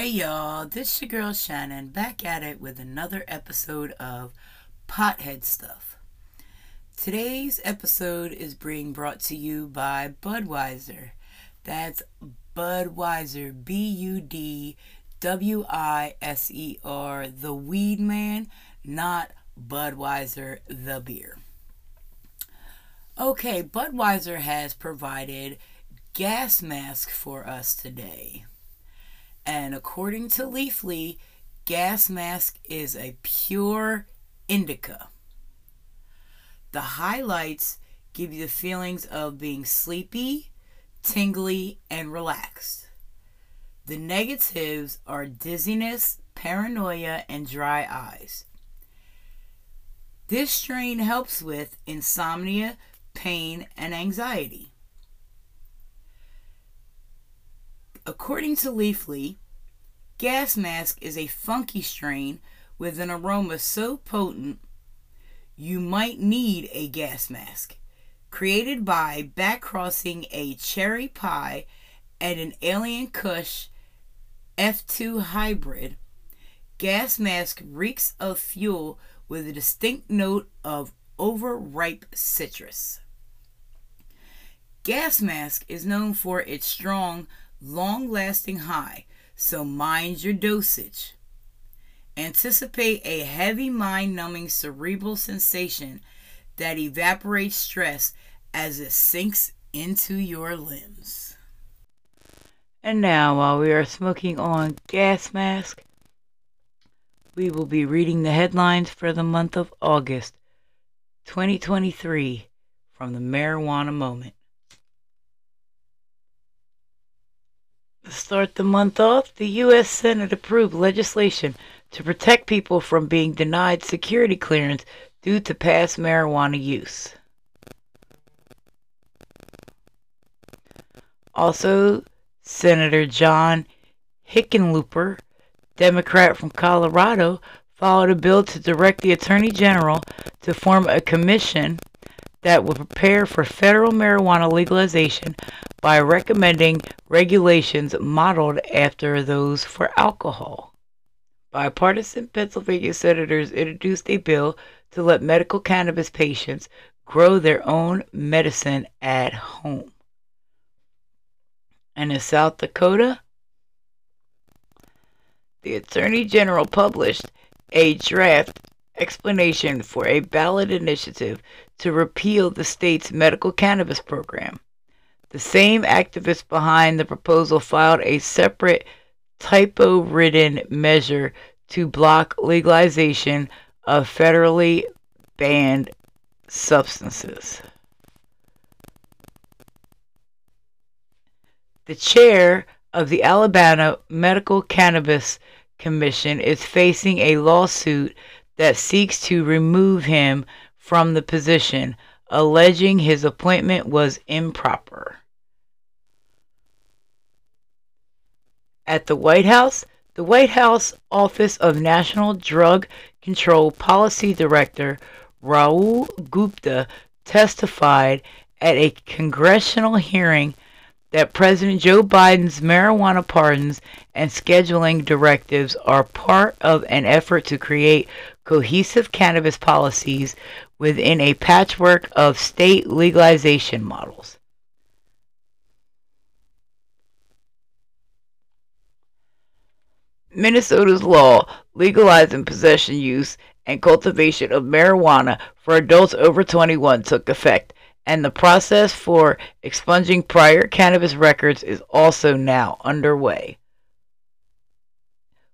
Hey y'all, this is your girl Shannon back at it with another episode of Pothead Stuff. Today's episode is being brought to you by Budwiser. That's Budwiser, B U D W I S E R, the weed man, not Budweiser, the beer. Okay, Budwiser has provided gas mask for us today. And according to Leafly, gas mask is a pure indica. The highlights give you the feelings of being sleepy, tingly, and relaxed. The negatives are dizziness, paranoia, and dry eyes. This strain helps with insomnia, pain, and anxiety. According to Leafly, gas mask is a funky strain with an aroma so potent you might need a gas mask. Created by backcrossing a cherry pie and an alien kush F2 hybrid, gas mask reeks of fuel with a distinct note of overripe citrus. Gas mask is known for its strong long lasting high, so mind your dosage. Anticipate a heavy mind numbing cerebral sensation that evaporates stress as it sinks into your limbs. And now, while we are smoking on gas mask, we will be reading the headlines for the month of August 2023 from the Marijuana Moment. To start the month off, the U.S. Senate approved legislation to protect people from being denied security clearance due to past marijuana use. Also, Senator John Hickenlooper, Democrat from Colorado, filed a bill to direct the Attorney General to form a commission that will prepare for federal marijuana legalization by recommending regulations modeled after those for alcohol. Bipartisan Pennsylvania senators introduced a bill to let medical cannabis patients grow their own medicine at home. And in South Dakota, the Attorney General published a draft explanation for a ballot initiative to repeal the state's medical cannabis program. The same activists behind the proposal filed a separate typo ridden measure to block legalization of federally banned substances. The chair of the Alabama Medical Cannabis Commission is facing a lawsuit that seeks to remove him from the position, alleging his appointment was improper. At the White House, the White House Office of National Drug Control Policy Director Rahul Gupta testified at a congressional hearing that President Joe Biden's marijuana pardons and scheduling directives are part of an effort to create cohesive cannabis policies within a patchwork of state legalization models. Minnesota's law legalizing possession, use, and cultivation of marijuana for adults over 21 took effect, and the process for expunging prior cannabis records is also now underway.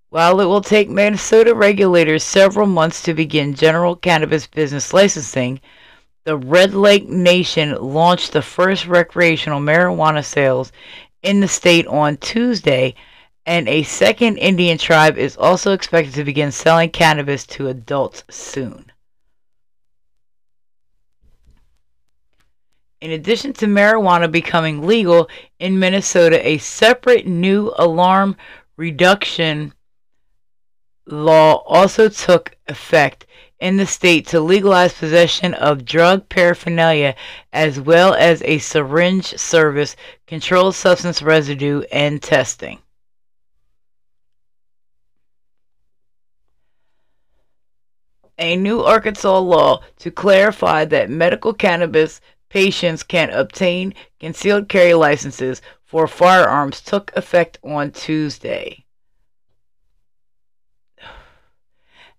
While it will take Minnesota regulators several months to begin general cannabis business licensing, the Red Lake Nation launched the first recreational marijuana sales in the state on Tuesday, and a second Indian tribe is also expected to begin selling cannabis to adults soon. In addition to marijuana becoming legal in Minnesota, a separate new harm reduction law also took effect in the state to legalize possession of drug paraphernalia as well as a syringe service, controlled substance residue, and testing. A new Arkansas law to clarify that medical cannabis patients can obtain concealed carry licenses for firearms took effect on Tuesday.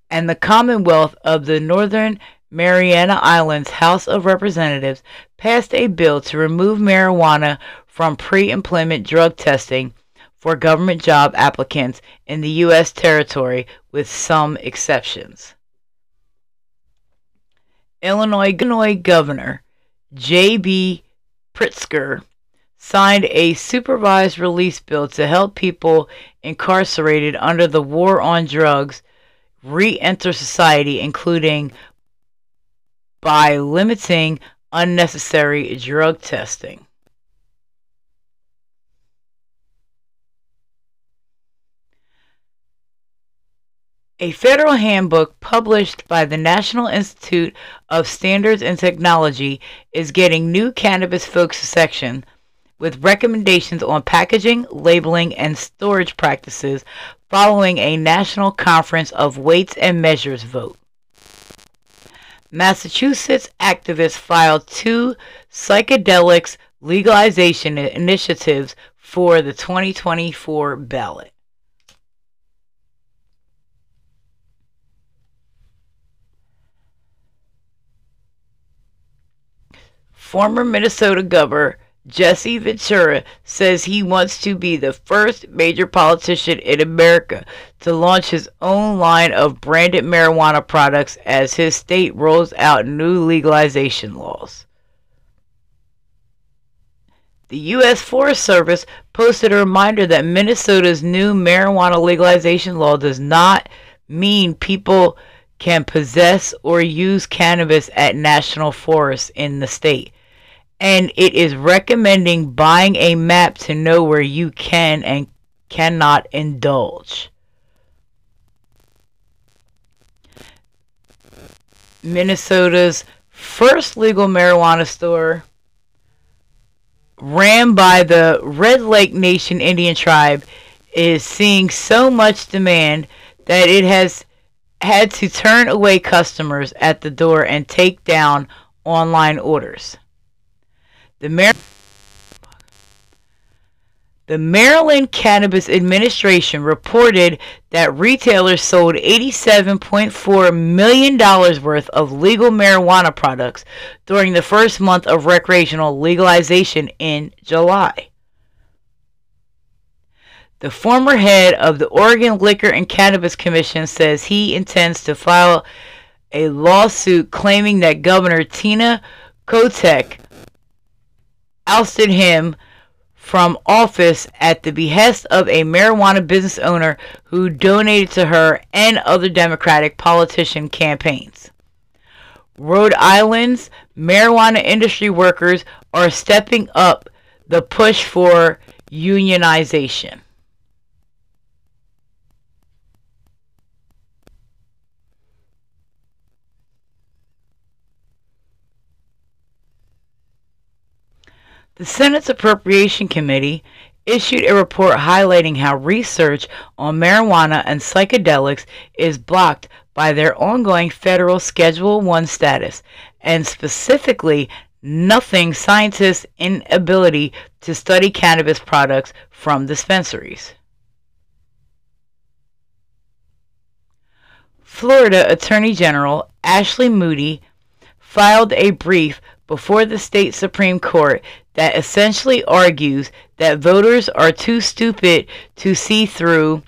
And the Commonwealth of the Northern Mariana Islands House of Representatives passed a bill to remove marijuana from pre employment drug testing for government job applicants in the U.S. territory, with some exceptions. Illinois, Illinois Governor J.B. Pritzker signed a supervised release bill to help people incarcerated under the war on drugs re enter society, including by limiting unnecessary drug testing. A federal handbook published by the National Institute of Standards and Technology is getting new cannabis focused section with recommendations on packaging, labeling, and storage practices following a national conference of weights and measures vote. Massachusetts activists filed two psychedelics legalization initiatives for the 2024 ballot. Former Minnesota Governor Jesse Ventura says he wants to be the first major politician in America to launch his own line of branded marijuana products as his state rolls out new legalization laws. The U.S. Forest Service posted a reminder that Minnesota's new marijuana legalization law does not mean people can possess or use cannabis at national forests in the state and it is recommending buying a map to know where you can and cannot indulge. Minnesota's first legal marijuana store, ran by the Red Lake Nation Indian tribe, is seeing so much demand that it has had to turn away customers at the door and take down online orders. The, Mar- the Maryland Cannabis Administration reported that retailers sold $87.4 million worth of legal marijuana products during the first month of recreational legalization in July. The former head of the Oregon Liquor and Cannabis Commission says he intends to file a lawsuit claiming that Governor Tina Kotek ousted him from office at the behest of a marijuana business owner who donated to her and other Democratic politician campaigns. Rhode Island's marijuana industry workers are stepping up the push for unionization. The Senate's Appropriation Committee issued a report highlighting how research on marijuana and psychedelics is blocked by their ongoing federal Schedule 1 status, and specifically nothing scientists' inability to study cannabis products from dispensaries. Florida Attorney General Ashley Moody filed a brief before the state Supreme Court that essentially argues that voters are too stupid to see through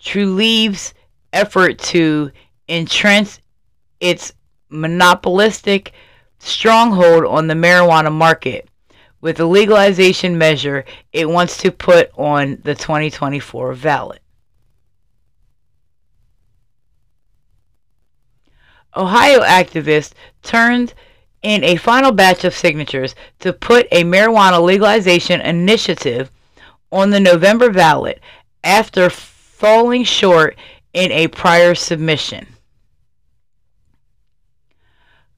Trulieve's effort to entrench its monopolistic stronghold on the marijuana market with the legalization measure it wants to put on the 2024 ballot. Ohio activists turned in a final batch of signatures to put a marijuana legalization initiative on the November ballot after falling short in a prior submission.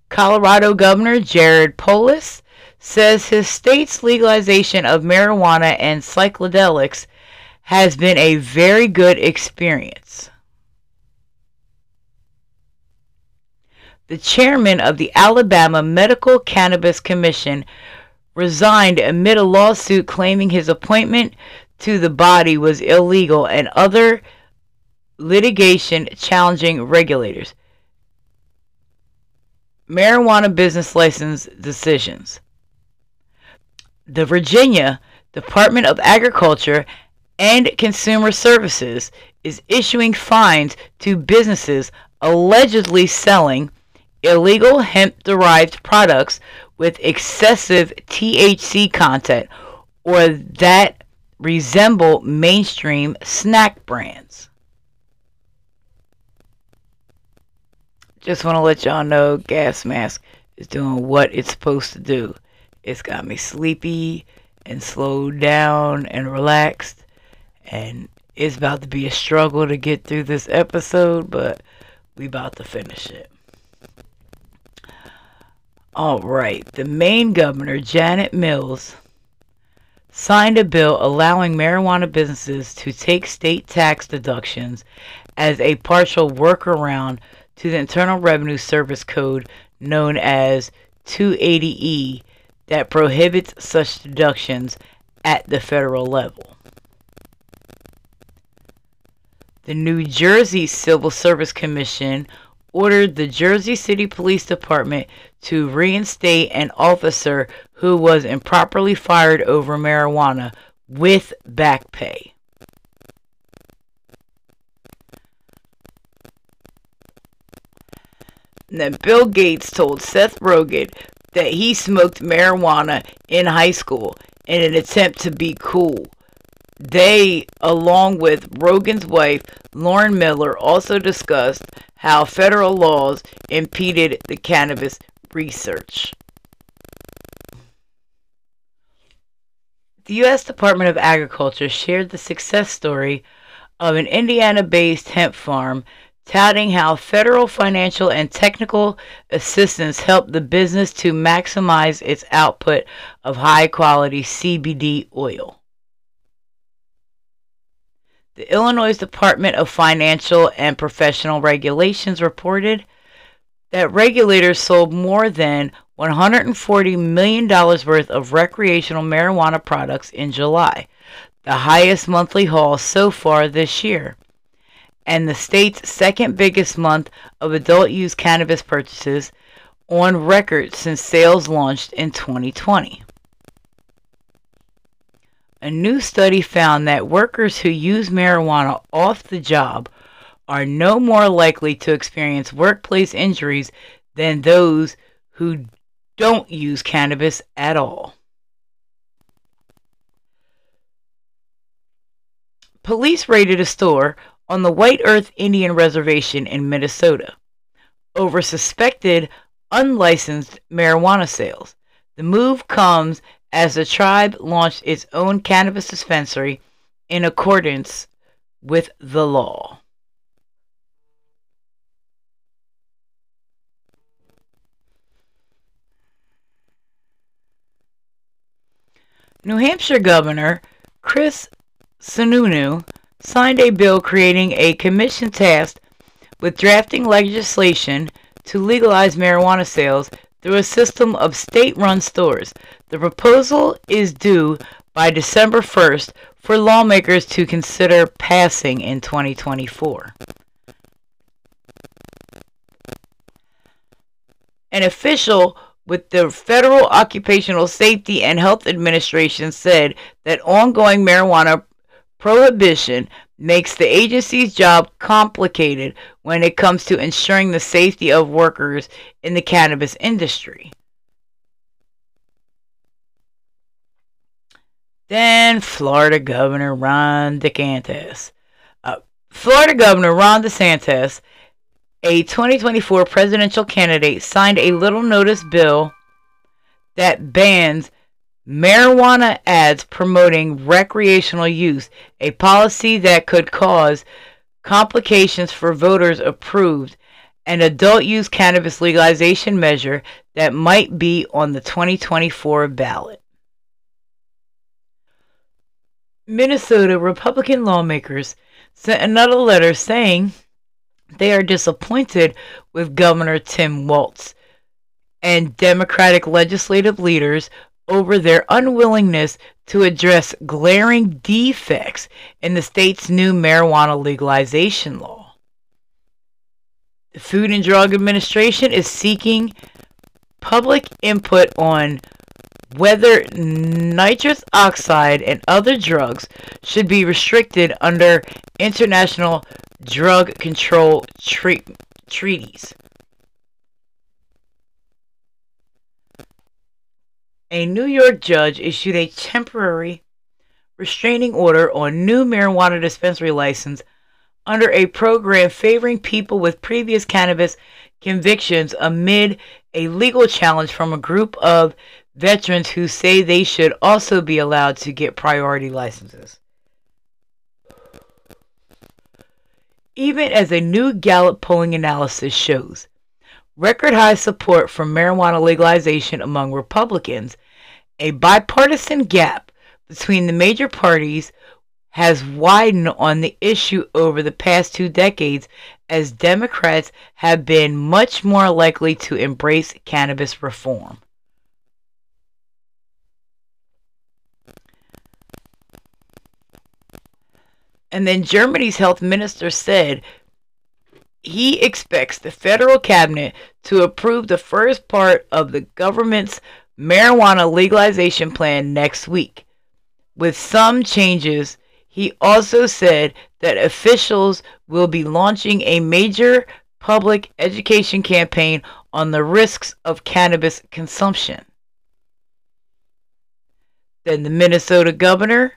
Colorado Governor Jared Polis says his state's legalization of marijuana and psychedelics has been a very good experience. The chairman of the Alabama Medical Cannabis Commission resigned amid a lawsuit claiming his appointment to the body was illegal and other litigation challenging regulators. Marijuana business license decisions. The Virginia Department of Agriculture and Consumer Services is issuing fines to businesses allegedly selling illegal hemp derived products with excessive THC content or that resemble mainstream snack brands. Just want to let y'all know gas mask is doing what it's supposed to do. It's got me sleepy and slowed down and relaxed and it's about to be a struggle to get through this episode, but we about to finish it. All right, the Maine governor, Janet Mills, signed a bill allowing marijuana businesses to take state tax deductions as a partial workaround to the Internal Revenue Service Code known as 280E that prohibits such deductions at the federal level. The New Jersey Civil Service Commission ordered the Jersey City Police Department to reinstate an officer who was improperly fired over marijuana with back pay. then Bill Gates told Seth Rogen that he smoked marijuana in high school in an attempt to be cool. They, along with Rogen's wife, Lauren Miller, also discussed how federal laws impeded the cannabis research. The U.S. Department of Agriculture shared the success story of an Indiana based hemp farm, touting how federal financial and technical assistance helped the business to maximize its output of high quality CBD oil. The Illinois Department of Financial and Professional Regulations reported that regulators sold more than $140 million worth of recreational marijuana products in July, the highest monthly haul so far this year, and the state's second biggest month of adult use cannabis purchases on record since sales launched in 2020. A new study found that workers who use marijuana off the job are no more likely to experience workplace injuries than those who don't use cannabis at all. Police raided a store on the White Earth Indian Reservation in Minnesota over suspected unlicensed marijuana sales. The move comes as the tribe launched its own cannabis dispensary in accordance with the law. New Hampshire Governor Chris Sununu signed a bill creating a commission tasked with drafting legislation to legalize marijuana sales through a system of state run stores. The proposal is due by December 1st for lawmakers to consider passing in 2024. An official with the Federal Occupational Safety and Health Administration said that ongoing marijuana prohibition makes the agency's job complicated when it comes to ensuring the safety of workers in the cannabis industry. Then Florida Governor Ron DeSantis. Uh, Florida Governor Ron DeSantis, a 2024 presidential candidate, signed a little notice bill that bans marijuana ads promoting recreational use, a policy that could cause complications for voters approved an adult use cannabis legalization measure that might be on the 2024 ballot. Minnesota Republican lawmakers sent another letter saying they are disappointed with Governor Tim Walz and Democratic legislative leaders over their unwillingness to address glaring defects in the state's new marijuana legalization law. The Food and Drug Administration is seeking public input on whether nitrous oxide and other drugs should be restricted under international drug control treat- treaties. A New York judge issued a temporary restraining order on new marijuana dispensary license under a program favoring people with previous cannabis convictions amid a legal challenge from a group of veterans who say they should also be allowed to get priority licenses. Even as a new Gallup polling analysis shows, record high support for marijuana legalization among Republicans, a bipartisan gap between the major parties has widened on the issue over the past two decades as Democrats have been much more likely to embrace cannabis reform. And then Germany's health minister said he expects the federal cabinet to approve the first part of the government's marijuana legalization plan next week. With some changes, he also said that officials will be launching a major public education campaign on the risks of cannabis consumption. Then the Minnesota governor,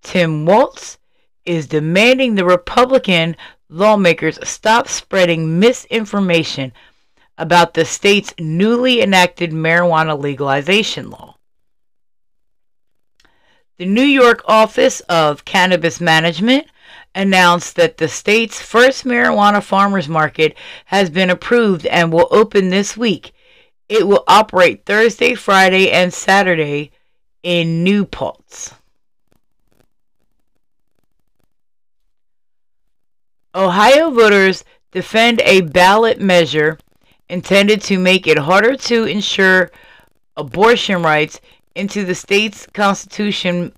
Tim Walz, is demanding the Republican lawmakers stop spreading misinformation about the state's newly enacted marijuana legalization law. The New York Office of Cannabis Management announced that the state's first marijuana farmers market has been approved and will open this week. It will operate Thursday, Friday, and Saturday in New Paltz. Ohio voters defend a ballot measure intended to make it harder to ensure abortion rights into the state's constitution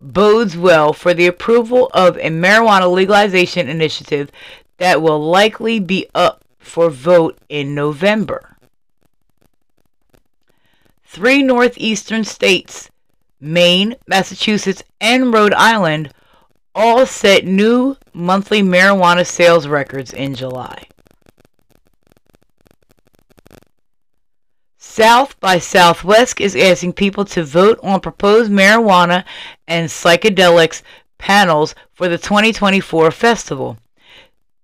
bodes well for the approval of a marijuana legalization initiative that will likely be up for vote in November. Three northeastern states, Maine, Massachusetts, and Rhode Island, all set new monthly marijuana sales records in July. South by Southwest is asking people to vote on proposed marijuana and psychedelics panels for the 2024 festival.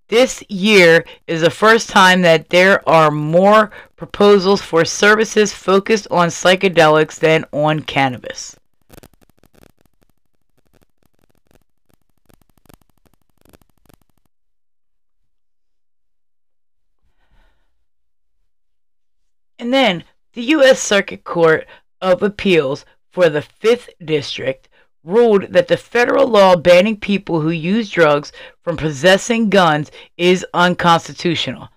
This year is the first time that there are more proposals for services focused on psychedelics than on cannabis. And then the U.S. Circuit Court of Appeals for the 5th District ruled that the federal law banning people who use drugs from possessing guns is unconstitutional.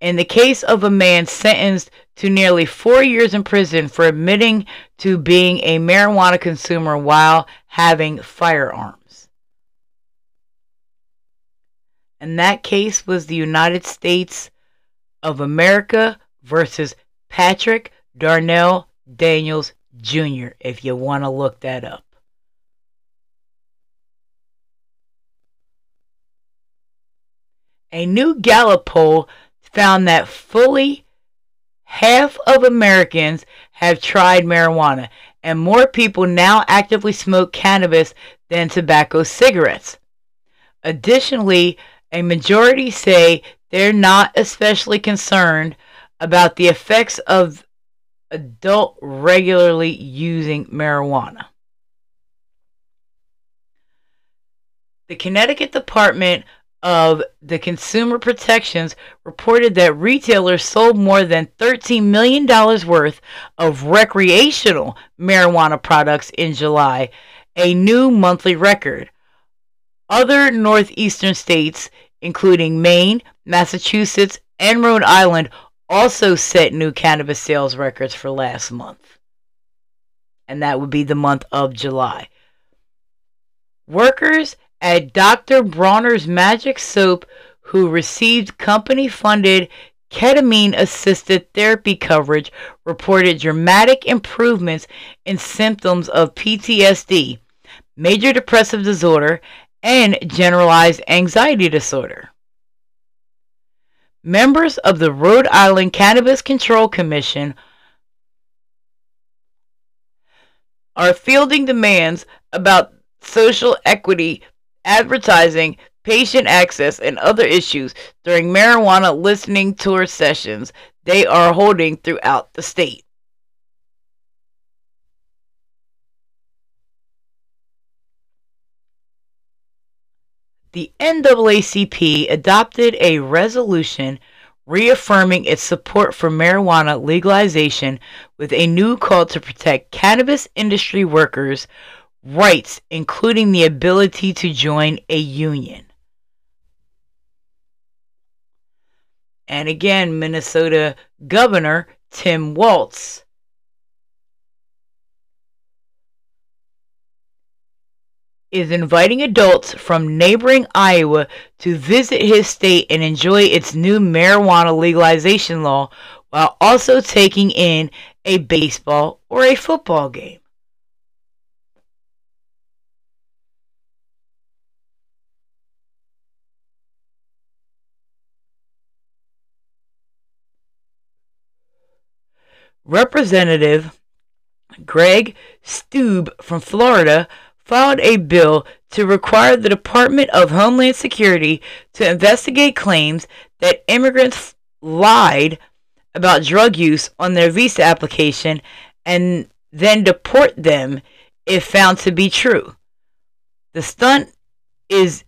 In the case of a man sentenced to nearly four years in prison for admitting to being a marijuana consumer while having firearms. And that case was the United States of America versus Patrick Darnell Daniels Jr., if you want to look that up. A new Gallup poll found that fully half of Americans have tried marijuana, and more people now actively smoke cannabis than tobacco cigarettes. Additionally, a majority say they're not especially concerned about the effects of adult regularly using marijuana. The Connecticut Department of the Consumer Protections reported that retailers sold more than $13 million worth of recreational marijuana products in July, a new monthly record. Other northeastern states including Maine, Massachusetts, and Rhode Island, also set new cannabis sales records for last month. And that would be the month of July. Workers at Dr. Bronner's Magic Soap who received company funded ketamine assisted therapy coverage reported dramatic improvements in symptoms of PTSD, major depressive disorder, and generalized anxiety disorder. Members of the Rhode Island Cannabis Control Commission are fielding demands about social equity, advertising, patient access, and other issues during marijuana listening tour sessions they are holding throughout the state. The NAACP adopted a resolution reaffirming its support for marijuana legalization with a new call to protect cannabis industry workers' rights, including the ability to join a union. And again, Minnesota Governor Tim Walz is inviting adults from neighboring Iowa to visit his state and enjoy its new marijuana legalization law while also taking in a baseball or a football game. Representative Greg Steube from Florida filed a bill to require the Department of Homeland Security to investigate claims that immigrants lied about drug use on their visa application and then deport them if found to be true. The stunt is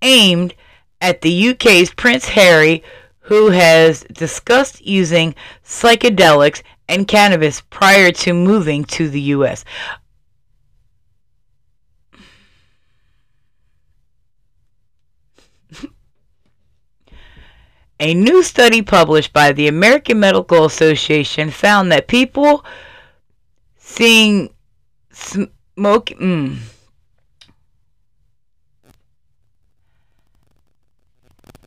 aimed at the UK's Prince Harry, who has discussed using psychedelics and cannabis prior to moving to the US. A new study published by the American Medical Association found that people seeing smoke. Mm,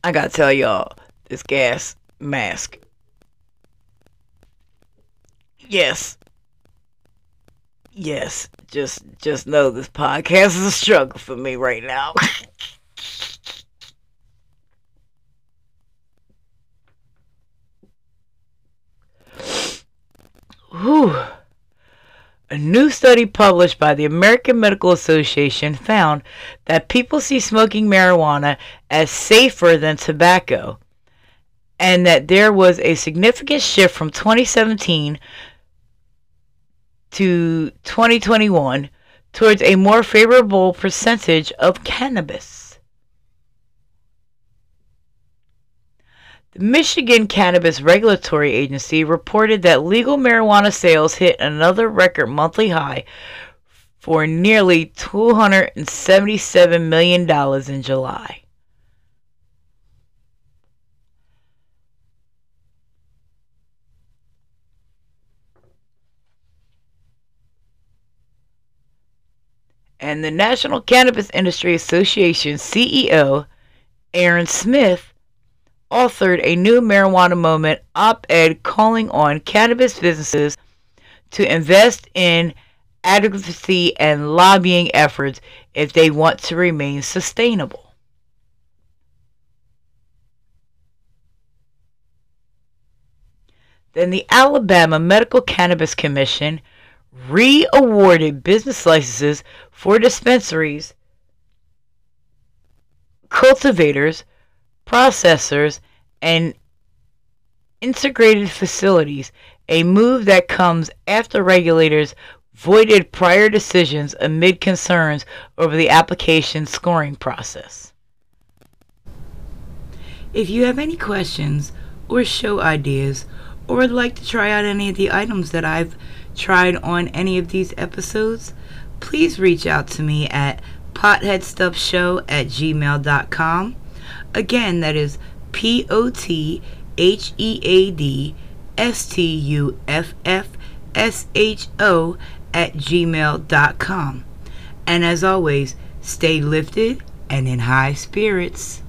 I gotta tell y'all, this gas mask. Yes. Yes. Just just know this podcast is a struggle for me right now. Whew. A new study published by the American Medical Association found that people see smoking marijuana as safer than tobacco and that there was a significant shift from 2017 to 2021 towards a more favorable percentage of cannabis. The Michigan Cannabis Regulatory Agency reported that legal marijuana sales hit another record monthly high for nearly $277 million in July. and the National Cannabis Industry Association CEO, Aaron Smith, authored a new marijuana moment op ed calling on cannabis businesses to invest in advocacy and lobbying efforts if they want to remain sustainable. Then the Alabama Medical Cannabis Commission re awarded business licenses for dispensaries, cultivators, processors, and integrated facilities, a move that comes after regulators voided prior decisions amid concerns over the application scoring process. If you have any questions or show ideas, or would like to try out any of the items that I've tried on any of these episodes, please reach out to me at potheadstuffshow at gmail.com. Again, that is P O T H E A D S T U F F S H O at gmail.com. And as always, stay lifted and in high spirits.